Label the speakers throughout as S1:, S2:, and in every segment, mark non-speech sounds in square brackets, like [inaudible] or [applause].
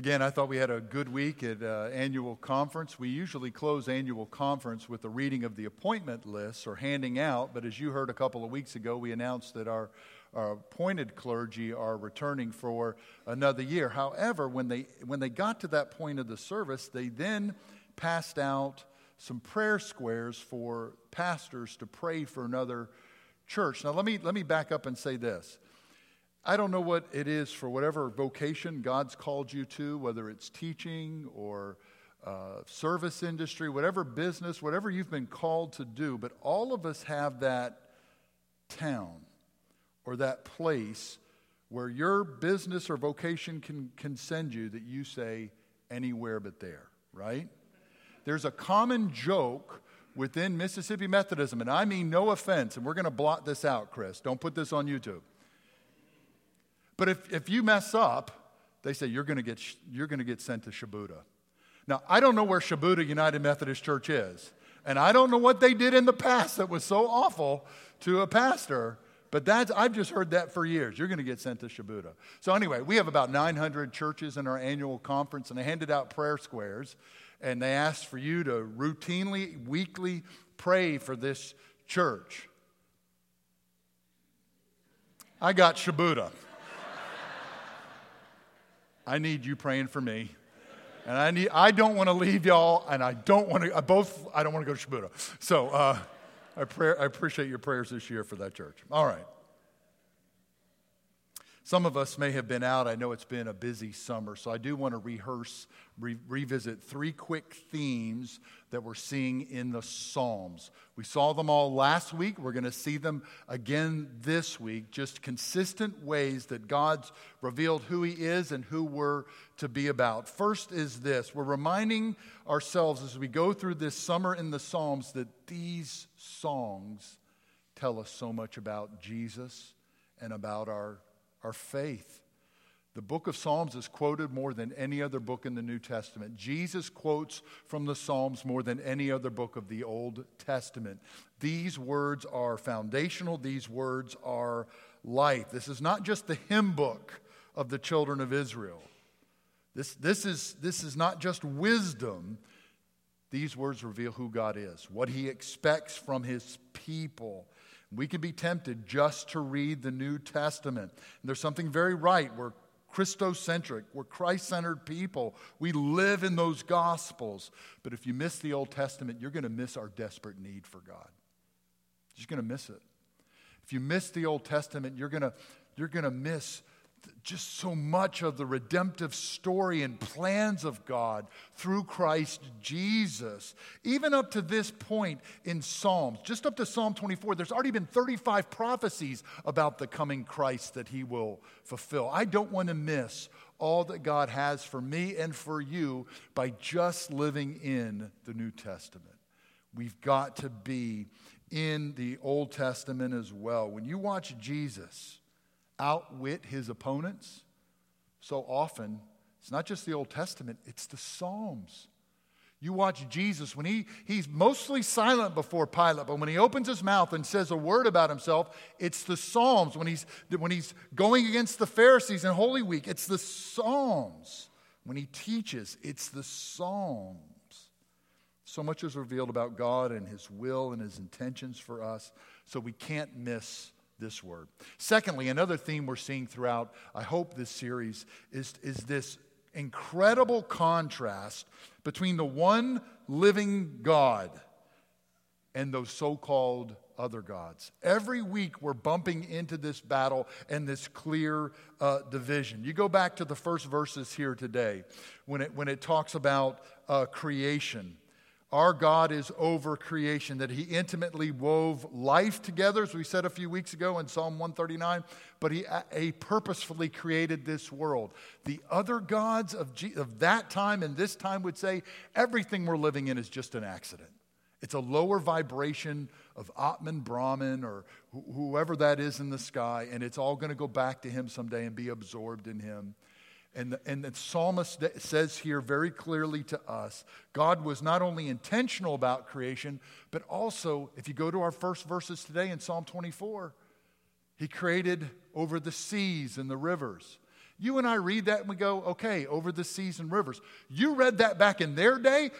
S1: Again, I thought we had a good week at uh, annual conference. We usually close annual conference with the reading of the appointment lists or handing out, but as you heard a couple of weeks ago, we announced that our, our appointed clergy are returning for another year. However, when they, when they got to that point of the service, they then passed out some prayer squares for pastors to pray for another church. Now, let me, let me back up and say this. I don't know what it is for whatever vocation God's called you to, whether it's teaching or uh, service industry, whatever business, whatever you've been called to do, but all of us have that town or that place where your business or vocation can, can send you that you say anywhere but there, right? There's a common joke within Mississippi Methodism, and I mean no offense, and we're going to blot this out, Chris. Don't put this on YouTube. But if, if you mess up, they say you're going to get, you're going to get sent to Shubuta. Now, I don't know where Shubuta United Methodist Church is, and I don't know what they did in the past that was so awful to a pastor. But that's, I've just heard that for years. You're going to get sent to Shubuta. So, anyway, we have about 900 churches in our annual conference, and they handed out prayer squares, and they asked for you to routinely, weekly pray for this church. I got Shubuta. I need you praying for me. And I, need, I don't want to leave y'all, and I don't want to, I both, I don't want to go to Shubuta. So uh, I, pray, I appreciate your prayers this year for that church. All right. Some of us may have been out. I know it's been a busy summer, so I do want to rehearse, re- revisit three quick themes that we're seeing in the Psalms. We saw them all last week. We're going to see them again this week. Just consistent ways that God's revealed who He is and who we're to be about. First is this we're reminding ourselves as we go through this summer in the Psalms that these songs tell us so much about Jesus and about our our faith. The book of Psalms is quoted more than any other book in the New Testament. Jesus quotes from the Psalms more than any other book of the Old Testament. These words are foundational, these words are life. This is not just the hymn book of the children of Israel. This, this, is, this is not just wisdom. These words reveal who God is, what He expects from His people. We can be tempted just to read the New Testament. And there's something very right. We're Christocentric, we're Christ centered people. We live in those Gospels. But if you miss the Old Testament, you're going to miss our desperate need for God. You're just going to miss it. If you miss the Old Testament, you're going to, you're going to miss just so much of the redemptive story and plans of God through Christ Jesus. Even up to this point in Psalms, just up to Psalm 24, there's already been 35 prophecies about the coming Christ that he will fulfill. I don't want to miss all that God has for me and for you by just living in the New Testament. We've got to be in the Old Testament as well. When you watch Jesus, outwit his opponents. So often, it's not just the Old Testament, it's the Psalms. You watch Jesus when he, he's mostly silent before Pilate, but when he opens his mouth and says a word about himself, it's the Psalms. When he's, when he's going against the Pharisees in Holy Week, it's the Psalms. When he teaches, it's the Psalms. So much is revealed about God and his will and his intentions for us, so we can't miss this word. Secondly, another theme we're seeing throughout, I hope, this series is, is this incredible contrast between the one living God and those so called other gods. Every week we're bumping into this battle and this clear uh, division. You go back to the first verses here today when it, when it talks about uh, creation our God is over creation, that He intimately wove life together, as we said a few weeks ago in Psalm 139, but He, he purposefully created this world. The other gods of, of that time and this time would say everything we're living in is just an accident. It's a lower vibration of Atman Brahman or wh- whoever that is in the sky, and it's all going to go back to Him someday and be absorbed in Him. And the, and the psalmist says here very clearly to us God was not only intentional about creation, but also, if you go to our first verses today in Psalm 24, He created over the seas and the rivers. You and I read that and we go, okay, over the seas and rivers. You read that back in their day.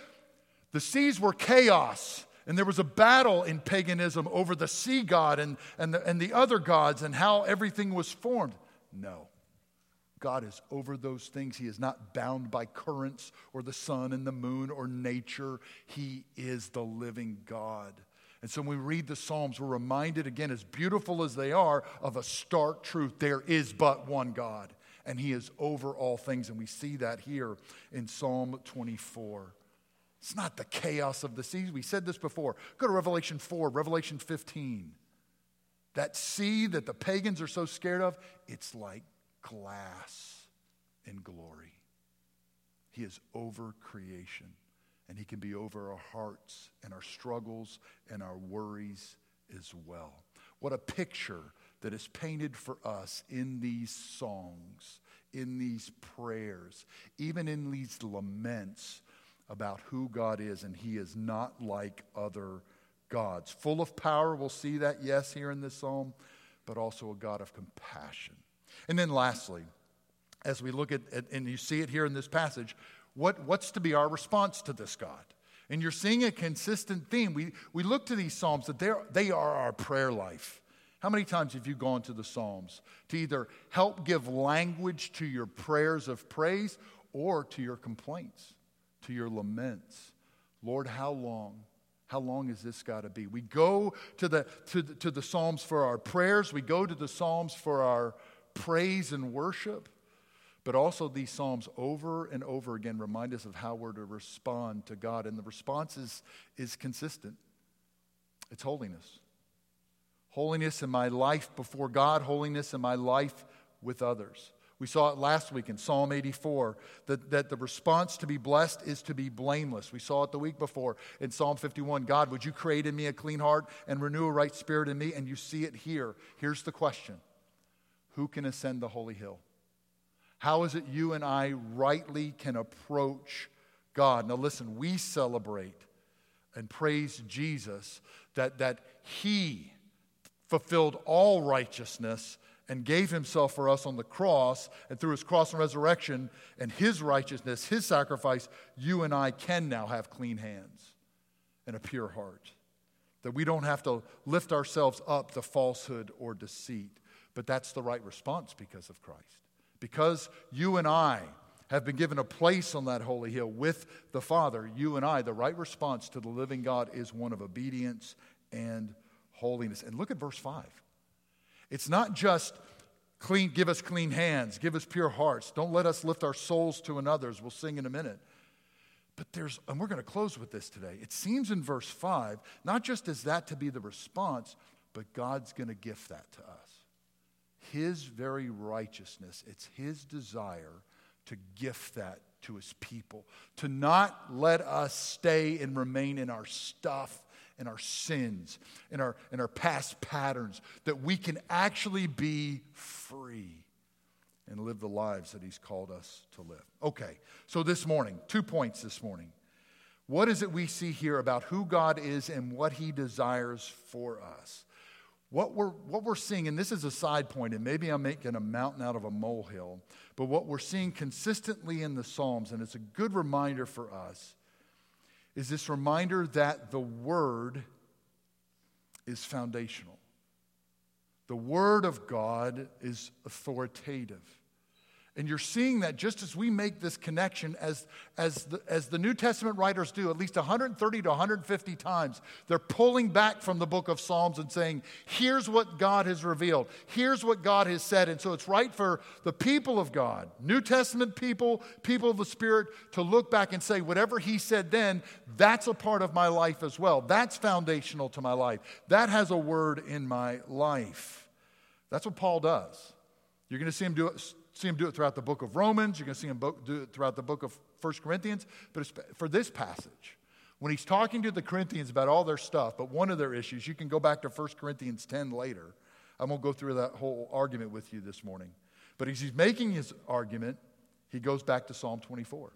S1: The seas were chaos, and there was a battle in paganism over the sea god and, and, the, and the other gods and how everything was formed. No. God is over those things. He is not bound by currents or the sun and the moon or nature. He is the living God. And so when we read the Psalms, we're reminded again, as beautiful as they are, of a stark truth there is but one God, and He is over all things. And we see that here in Psalm 24. It's not the chaos of the seas. We said this before. Go to Revelation 4, Revelation 15. That sea that the pagans are so scared of, it's like glass in glory. He is over creation and He can be over our hearts and our struggles and our worries as well. What a picture that is painted for us in these songs, in these prayers, even in these laments about who God is, and He is not like other gods. Full of power, we'll see that, yes, here in this psalm, but also a God of compassion. And then lastly, as we look at, at and you see it here in this passage, what, what's to be our response to this God? And you're seeing a consistent theme. We, we look to these Psalms that they are our prayer life. How many times have you gone to the Psalms to either help give language to your prayers of praise or to your complaints, to your laments? Lord, how long? How long has this got to be? We go to the, to, the, to the Psalms for our prayers, we go to the Psalms for our praise and worship. But also, these Psalms over and over again remind us of how we're to respond to God. And the response is, is consistent it's holiness. Holiness in my life before God, holiness in my life with others. We saw it last week in Psalm 84 that, that the response to be blessed is to be blameless. We saw it the week before in Psalm 51 God, would you create in me a clean heart and renew a right spirit in me? And you see it here. Here's the question Who can ascend the holy hill? How is it you and I rightly can approach God? Now, listen, we celebrate and praise Jesus that, that He fulfilled all righteousness and gave Himself for us on the cross, and through His cross and resurrection and His righteousness, His sacrifice, you and I can now have clean hands and a pure heart. That we don't have to lift ourselves up to falsehood or deceit, but that's the right response because of Christ. Because you and I have been given a place on that holy hill with the Father, you and I, the right response to the living God is one of obedience and holiness. And look at verse 5. It's not just clean, give us clean hands, give us pure hearts, don't let us lift our souls to another's. We'll sing in a minute. But there's, and we're going to close with this today. It seems in verse 5, not just is that to be the response, but God's going to gift that to us. His very righteousness, it's His desire to gift that to His people, to not let us stay and remain in our stuff and our sins and our, and our past patterns, that we can actually be free and live the lives that He's called us to live. Okay, so this morning, two points this morning. What is it we see here about who God is and what He desires for us? What we're, what we're seeing, and this is a side point, and maybe I'm making a mountain out of a molehill, but what we're seeing consistently in the Psalms, and it's a good reminder for us, is this reminder that the Word is foundational. The Word of God is authoritative. And you're seeing that just as we make this connection, as, as, the, as the New Testament writers do, at least 130 to 150 times, they're pulling back from the book of Psalms and saying, here's what God has revealed, here's what God has said. And so it's right for the people of God, New Testament people, people of the Spirit, to look back and say, whatever He said then, that's a part of my life as well. That's foundational to my life. That has a word in my life. That's what Paul does. You're going to see him do it see him do it throughout the book of Romans. You're going to see him do it throughout the book of 1 Corinthians. But for this passage, when he's talking to the Corinthians about all their stuff, but one of their issues, you can go back to 1 Corinthians 10 later. I won't go through that whole argument with you this morning. But as he's making his argument, he goes back to Psalm 24.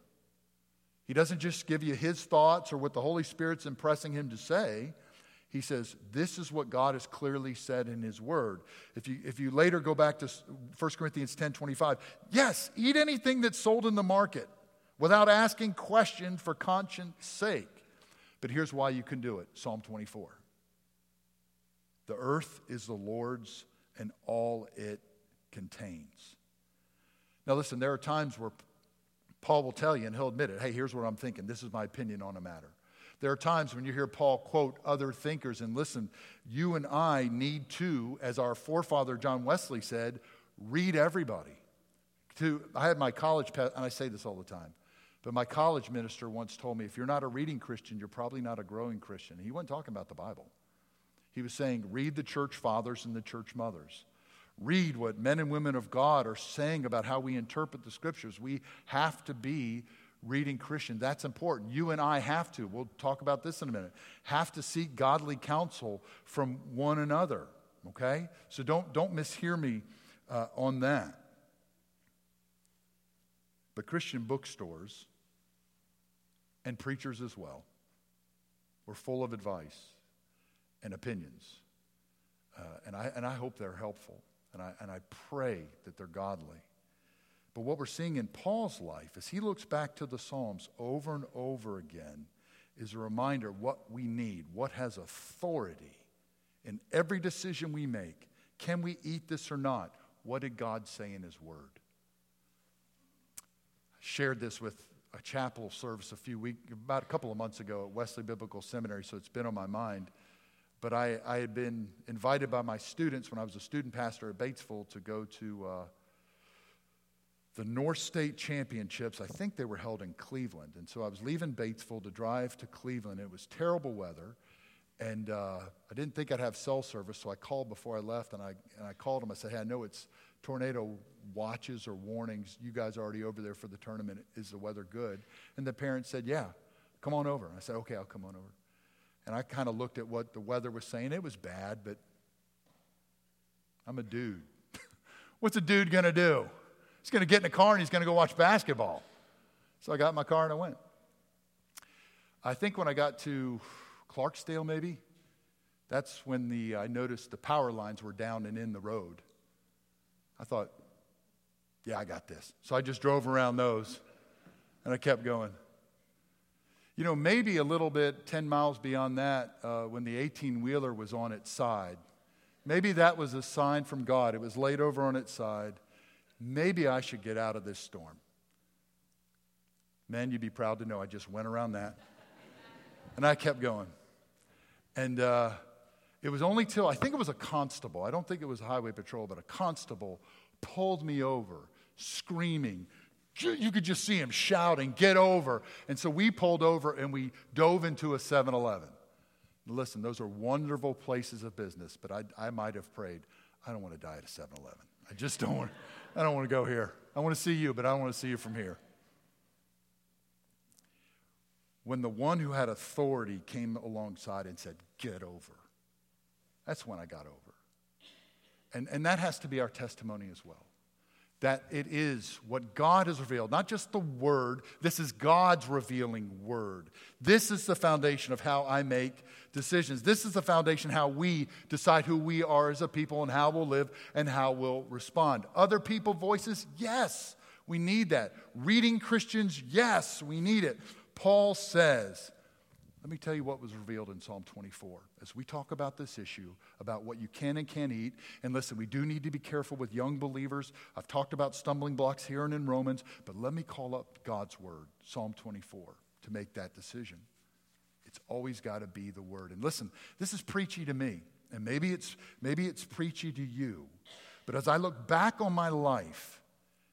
S1: He doesn't just give you his thoughts or what the Holy Spirit's impressing him to say. He says, This is what God has clearly said in his word. If you, if you later go back to 1 Corinthians 10 25, yes, eat anything that's sold in the market without asking question for conscience sake. But here's why you can do it Psalm 24. The earth is the Lord's and all it contains. Now, listen, there are times where Paul will tell you, and he'll admit it hey, here's what I'm thinking. This is my opinion on a matter. There are times when you hear Paul quote other thinkers, and listen, you and I need to, as our forefather John Wesley said, read everybody. To, I had my college, and I say this all the time, but my college minister once told me if you're not a reading Christian, you're probably not a growing Christian. He wasn't talking about the Bible. He was saying, read the church fathers and the church mothers. Read what men and women of God are saying about how we interpret the scriptures. We have to be reading Christian. That's important. You and I have to, we'll talk about this in a minute, have to seek godly counsel from one another. Okay? So don't, don't mishear me uh, on that. But Christian bookstores and preachers as well were full of advice and opinions. Uh, and, I, and I hope they're helpful. And I, and I pray that they're godly. But what we're seeing in Paul's life as he looks back to the Psalms over and over again is a reminder what we need, what has authority in every decision we make. Can we eat this or not? What did God say in His Word? I shared this with a chapel service a few weeks, about a couple of months ago at Wesley Biblical Seminary, so it's been on my mind. But I, I had been invited by my students when I was a student pastor at Batesville to go to. Uh, the North State Championships, I think they were held in Cleveland. And so I was leaving Batesville to drive to Cleveland. It was terrible weather. And uh, I didn't think I'd have cell service, so I called before I left. And I, and I called them. I said, Hey, I know it's tornado watches or warnings. You guys are already over there for the tournament. Is the weather good? And the parents said, Yeah, come on over. And I said, Okay, I'll come on over. And I kind of looked at what the weather was saying. It was bad, but I'm a dude. [laughs] What's a dude going to do? He's going to get in a car and he's going to go watch basketball. So I got in my car and I went. I think when I got to Clarksdale, maybe, that's when the, I noticed the power lines were down and in the road. I thought, yeah, I got this. So I just drove around those and I kept going. You know, maybe a little bit, 10 miles beyond that, uh, when the 18 wheeler was on its side, maybe that was a sign from God. It was laid over on its side maybe I should get out of this storm. Man, you'd be proud to know I just went around that. [laughs] and I kept going. And uh, it was only till, I think it was a constable, I don't think it was a highway patrol, but a constable pulled me over, screaming. You could just see him shouting, Get over. And so we pulled over and we dove into a 7 Eleven. Listen, those are wonderful places of business, but I, I might have prayed, I don't want to die at a 7 Eleven. I just don't want. I don't want to go here. I want to see you, but I don't want to see you from here. When the one who had authority came alongside and said, Get over, that's when I got over. And, and that has to be our testimony as well that it is what God has revealed, not just the Word. This is God's revealing Word. This is the foundation of how I make decisions. This is the foundation how we decide who we are as a people and how we'll live and how we'll respond. Other people voices, yes, we need that. Reading Christians, yes, we need it. Paul says, let me tell you what was revealed in Psalm 24 as we talk about this issue about what you can and can't eat. And listen, we do need to be careful with young believers. I've talked about stumbling blocks here and in Romans, but let me call up God's word, Psalm 24, to make that decision. It's always got to be the word. And listen, this is preachy to me, and maybe it's, maybe it's preachy to you. But as I look back on my life,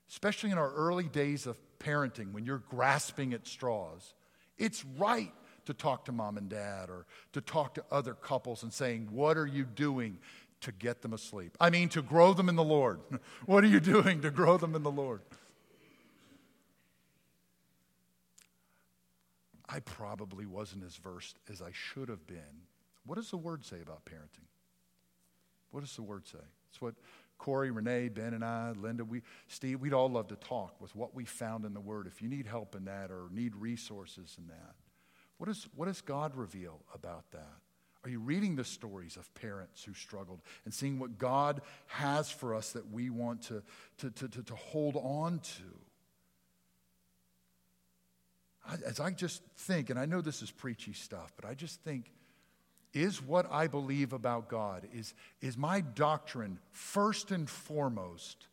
S1: especially in our early days of parenting, when you're grasping at straws, it's right to talk to mom and dad or to talk to other couples and saying, What are you doing to get them asleep? I mean, to grow them in the Lord. [laughs] what are you doing to grow them in the Lord? I probably wasn't as versed as I should have been. What does the word say about parenting? What does the word say? It's what Corey, Renee, Ben, and I, Linda, we, Steve, we'd all love to talk with what we found in the Word. If you need help in that or need resources in that, what, is, what does God reveal about that? Are you reading the stories of parents who struggled and seeing what God has for us that we want to, to, to, to, to hold on to? as I just think, and I know this is preachy stuff, but I just think, is what I believe about God, is, is my doctrine first and foremost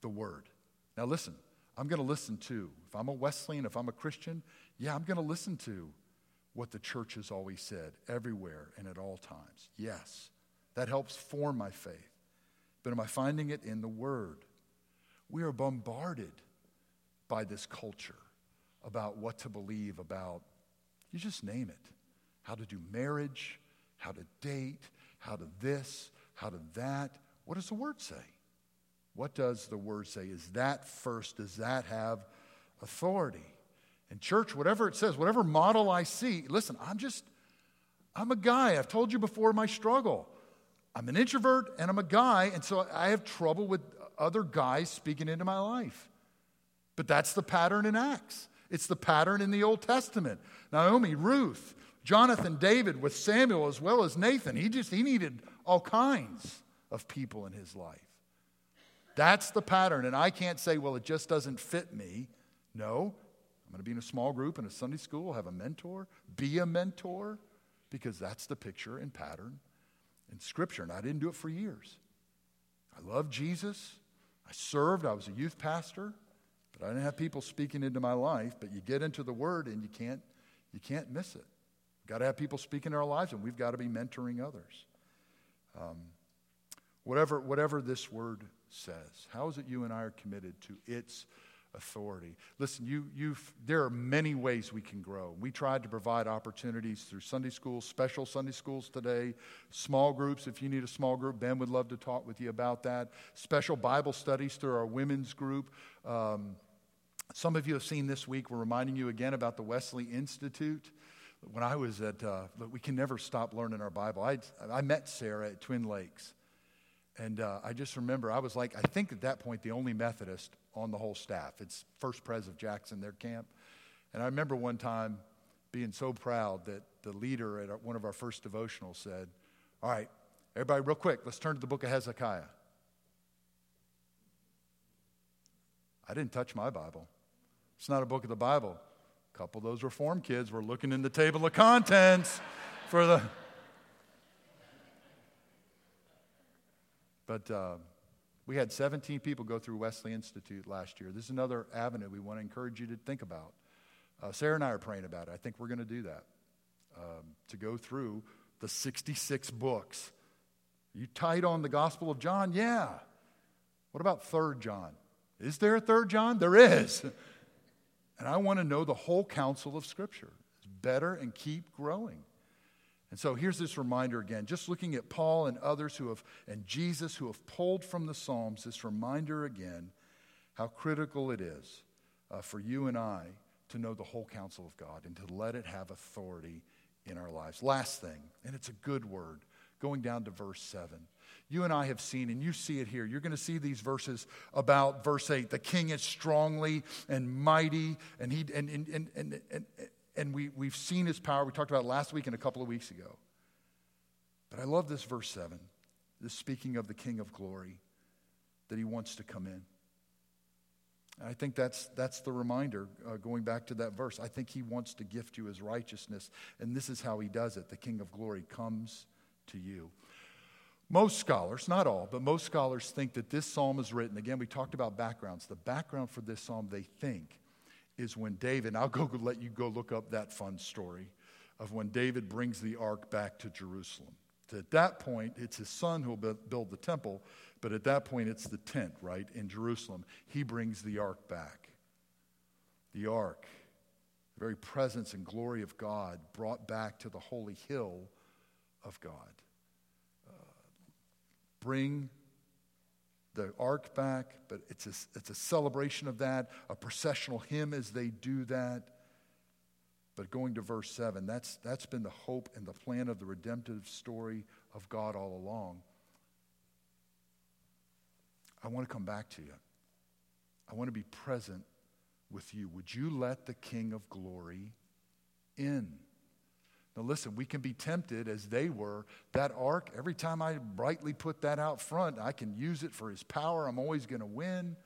S1: the Word? Now, listen, I'm going to listen to, if I'm a Wesleyan, if I'm a Christian, yeah, I'm going to listen to what the church has always said, everywhere and at all times. Yes, that helps form my faith. But am I finding it in the Word? We are bombarded by this culture about what to believe about, you just name it, how to do marriage, how to date, how to this, how to that. What does the Word say? What does the Word say? Is that first? Does that have authority? In church, whatever it says, whatever model I see, listen, I'm just, I'm a guy. I've told you before my struggle. I'm an introvert and I'm a guy, and so I have trouble with other guys speaking into my life. But that's the pattern in Acts. It's the pattern in the Old Testament. Naomi, Ruth, Jonathan, David with Samuel as well as Nathan. He just he needed all kinds of people in his life. That's the pattern. And I can't say, well, it just doesn't fit me. No. I'm going to be in a small group in a Sunday school, have a mentor, be a mentor, because that's the picture and pattern in Scripture. And I didn't do it for years. I loved Jesus. I served. I was a youth pastor. But I didn't have people speaking into my life. But you get into the Word and you can't, you can't miss it. You've got to have people speaking in our lives, and we've got to be mentoring others. Um, whatever, whatever this Word says, how is it you and I are committed to its authority. Listen, you, you've, there are many ways we can grow. We tried to provide opportunities through Sunday schools, special Sunday schools today, small groups. If you need a small group, Ben would love to talk with you about that. Special Bible studies through our women's group. Um, some of you have seen this week, we're reminding you again about the Wesley Institute. When I was at, uh, we can never stop learning our Bible. I, I met Sarah at Twin Lakes. And uh, I just remember, I was like, I think at that point, the only Methodist on the whole staff. It's First Pres of Jackson, their camp. And I remember one time being so proud that the leader at one of our first devotionals said, All right, everybody, real quick, let's turn to the book of Hezekiah. I didn't touch my Bible. It's not a book of the Bible. A couple of those reform kids were looking in the table of contents for the. But uh, we had 17 people go through Wesley Institute last year. This is another avenue we want to encourage you to think about. Uh, Sarah and I are praying about it. I think we're going to do that um, to go through the 66 books. You tight on the Gospel of John? Yeah. What about 3rd John? Is there a 3rd John? There is. [laughs] And I want to know the whole counsel of Scripture. It's better and keep growing. And so here's this reminder again, just looking at Paul and others who have, and Jesus who have pulled from the Psalms, this reminder again how critical it is uh, for you and I to know the whole counsel of God and to let it have authority in our lives. Last thing, and it's a good word, going down to verse 7 you and I have seen, and you see it here. You're going to see these verses about verse 8. The king is strongly and mighty, and, he, and, and, and, and, and, we, we've seen his power. We talked about it last week and a couple of weeks ago. But I love this verse 7, this speaking of the king of glory, that he wants to come in. And I think that's, that's the reminder, uh, going back to that verse. I think he wants to gift you his righteousness, and this is how he does it. The king of glory comes to you. Most scholars, not all, but most scholars think that this psalm is written. Again, we talked about backgrounds. The background for this psalm, they think, is when David, I'll go let you go look up that fun story of when David brings the ark back to Jerusalem. At that point, it's his son who'll build the temple, but at that point, it's the tent, right, in Jerusalem. He brings the ark back. The ark, the very presence and glory of God, brought back to the holy hill of God uh, bring the ark back, but it's a, it's a celebration of that, a processional hymn as they do that. But going to verse 7, that's, that's been the hope and the plan of the redemptive story of God all along. I want to come back to you. I want to be present with you. Would you let the King of Glory in? Now, listen, we can be tempted as they were. That ark, every time I brightly put that out front, I can use it for his power. I'm always going to win.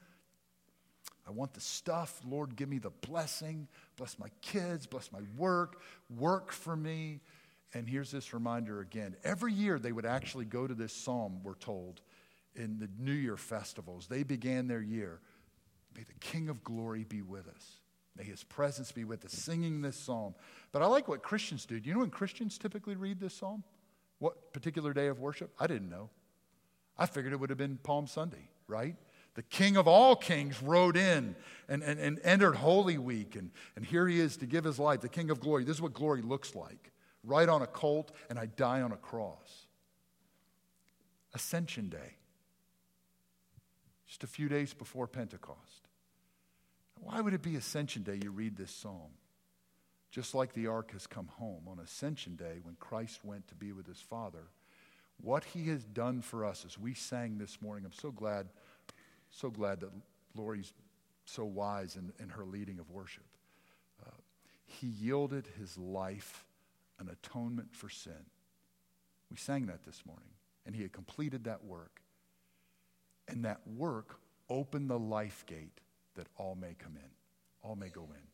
S1: I want the stuff. Lord, give me the blessing. Bless my kids, bless my work, work for me. And here's this reminder again. Every year they would actually go to this psalm, we're told, in the New Year festivals. They began their year. May the King of glory be with us. May his presence be with us, singing this psalm. But I like what Christians do. Do you know when Christians typically read this psalm? What particular day of worship? I didn't know. I figured it would have been Palm Sunday, right? The King of all kings rode in and, and, and entered Holy Week, and, and here he is to give his life, the King of glory. This is what glory looks like. Ride on a colt, and I die on a cross. Ascension Day, just a few days before Pentecost. Why would it be Ascension Day you read this psalm? Just like the ark has come home on Ascension Day when Christ went to be with his Father, what he has done for us as we sang this morning, I'm so glad, so glad that Lori's so wise in, in her leading of worship. Uh, he yielded his life an atonement for sin. We sang that this morning, and he had completed that work. And that work opened the life gate that all may come in, all may go in.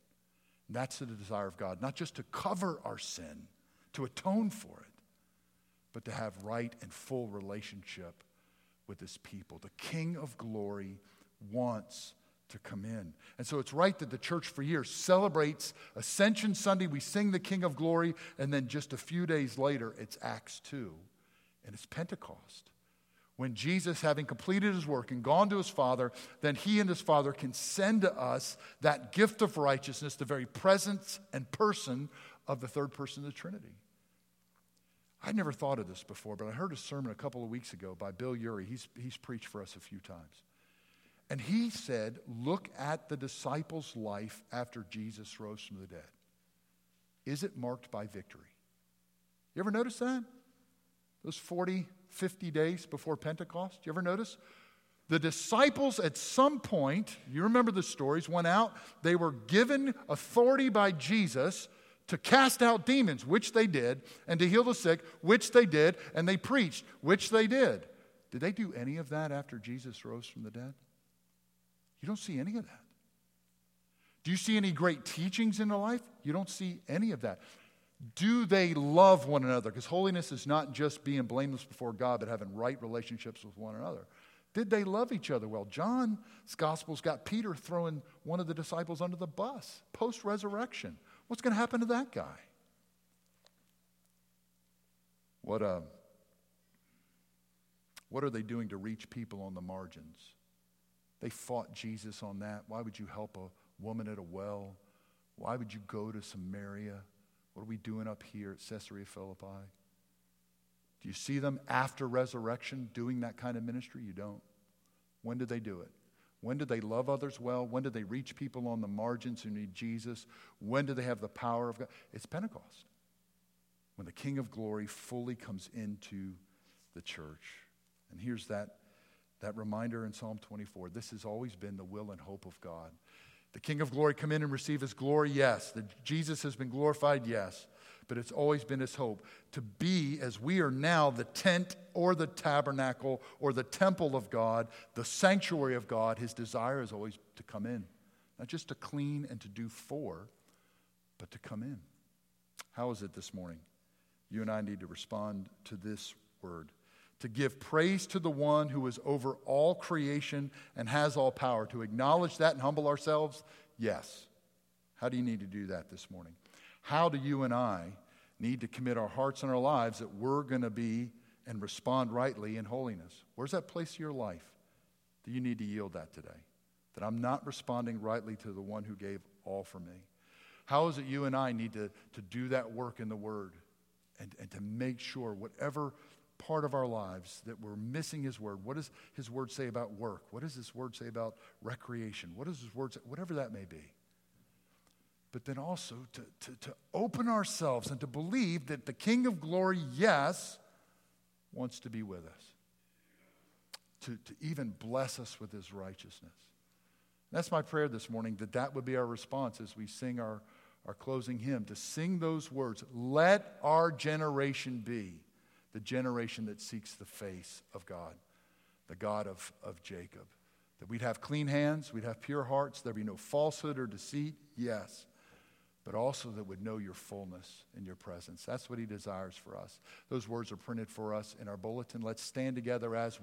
S1: And that's the desire of God, not just to cover our sin, to atone for it, but to have right and full relationship with his people. The King of glory wants to come in. And so it's right that the church for years celebrates Ascension Sunday. We sing the King of Glory, and then just a few days later, it's Acts 2, and it's Pentecost when Jesus, having completed his work and gone to his Father, then he and his Father can send to us that gift of righteousness, the very presence and person of the third person of the Trinity. I'd never thought of this before, but I heard a sermon a couple of weeks ago by Bill Ury. He's, he's preached for us a few times. And he said, Look at the disciples' life after Jesus rose from the dead. Is it marked by victory? You ever notice that? Those 40, 50 days before Pentecost? You ever notice? The disciples, at some point, you remember the stories, went out. They were given authority by Jesus to cast out demons, which they did, and to heal the sick, which they did, and they preached, which they did. Did they do any of that after Jesus rose from the dead? You don't see any of that. Do you see any great teachings in their life? You don't see any of that. Do they love one another? Because holiness is not just being blameless before God, but having right relationships with one another. Did they love each other well? John's gospel's got Peter throwing one of the disciples under the bus post resurrection. What's going to happen to that guy? What, uh, what are they doing to reach people on the margins? They fought Jesus on that. Why would you help a woman at a well? Why would you go to Samaria? What are we doing up here at Caesarea Philippi? Do you see them after resurrection doing that kind of ministry? You don't. When did they do it? When did they love others well? When did they reach people on the margins who need Jesus? When did they have the power of God? It's Pentecost. When the King of glory fully comes into the church. And here's that, that reminder in Psalm 24. This has always been the will and hope of God the King of glory come in and receive his glory? Yes. The, Jesus has been glorified? Yes. But it's always been his hope to be, as we are now, the tent or the tabernacle or the temple of God, the sanctuary of God. His desire is always to come in, not just to clean and to do for, but to come in. How is it this morning? You and I need to respond to this word to give praise to the one who is over all creation and has all power. To acknowledge that and humble ourselves? Yes. How do you need to do that this morning? How do you and I need to commit our hearts and our lives that we're going to be and respond rightly in holiness? Where's that place in your life that you need to yield that today? That I'm not responding rightly to the one who gave all for me? How is it you and I need to, to do that work in the Word and, and to make sure whatever part of our lives that we're missing His Word. What does His Word say about work? What does His Word say about recreation? What does His Word say? Whatever that may be. But then also to, to, to open ourselves and to believe that the King of glory, yes, wants to be with us, to, to even bless us with His righteousness. That's my prayer this morning that that would be our response as we sing our, our closing hymn to sing those words Let our generation be the generation that seeks the face of God, the God of, of Jacob. That we'd have clean hands, we'd have pure hearts, there'd be no falsehood or deceit, yes, but also that would know your fullness in your presence. That's what he desires for us. Those words are printed for us in our bulletin. Let's stand together as